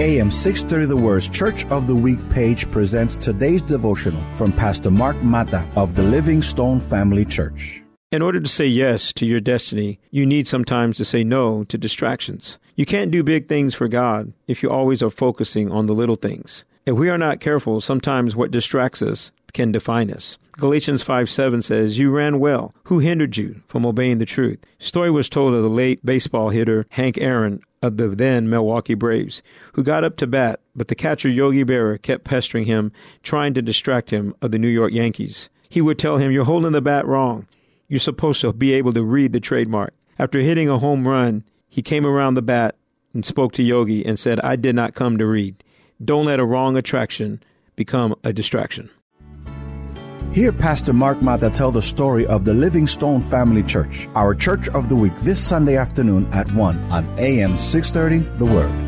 AM 630 The Word's Church of the Week page presents today's devotional from Pastor Mark Mata of the Livingstone Family Church. In order to say yes to your destiny, you need sometimes to say no to distractions. You can't do big things for God if you always are focusing on the little things. If we are not careful, sometimes what distracts us can define us. Galatians 5 7 says, You ran well. Who hindered you from obeying the truth? Story was told of the late baseball hitter Hank Aaron of the then Milwaukee Braves, who got up to bat, but the catcher Yogi Berra kept pestering him, trying to distract him of the New York Yankees. He would tell him, You're holding the bat wrong. You're supposed to be able to read the trademark. After hitting a home run, he came around the bat and spoke to Yogi and said, I did not come to read. Don't let a wrong attraction become a distraction. Hear Pastor Mark Mata tell the story of the Livingstone Family Church, our church of the week, this Sunday afternoon at 1 on AM 630 The Word.